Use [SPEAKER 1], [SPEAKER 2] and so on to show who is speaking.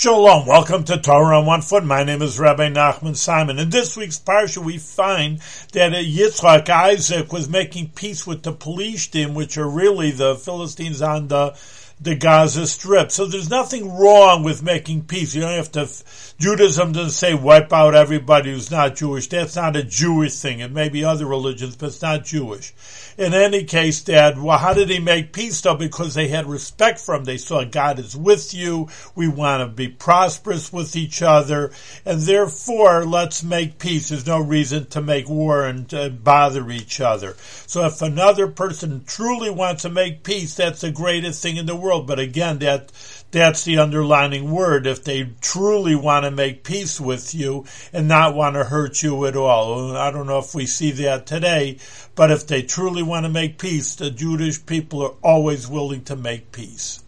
[SPEAKER 1] Shalom, welcome to Torah on One Foot. My name is Rabbi Nachman Simon. In this week's parsha, we find that uh, Yitzchak Isaac was making peace with the Pelishtim, which are really the Philistines on the the Gaza Strip. So there's nothing wrong with making peace. You don't have to, Judaism doesn't say wipe out everybody who's not Jewish. That's not a Jewish thing. It may be other religions, but it's not Jewish. In any case, Dad, well, how did he make peace though? Because they had respect for him. They saw God is with you. We want to be prosperous with each other. And therefore, let's make peace. There's no reason to make war and uh, bother each other. So if another person truly wants to make peace, that's the greatest thing in the world world. But again, that that's the underlining word. If they truly want to make peace with you and not want to hurt you at all, I don't know if we see that today, but if they truly want to make peace, the Jewish people are always willing to make peace.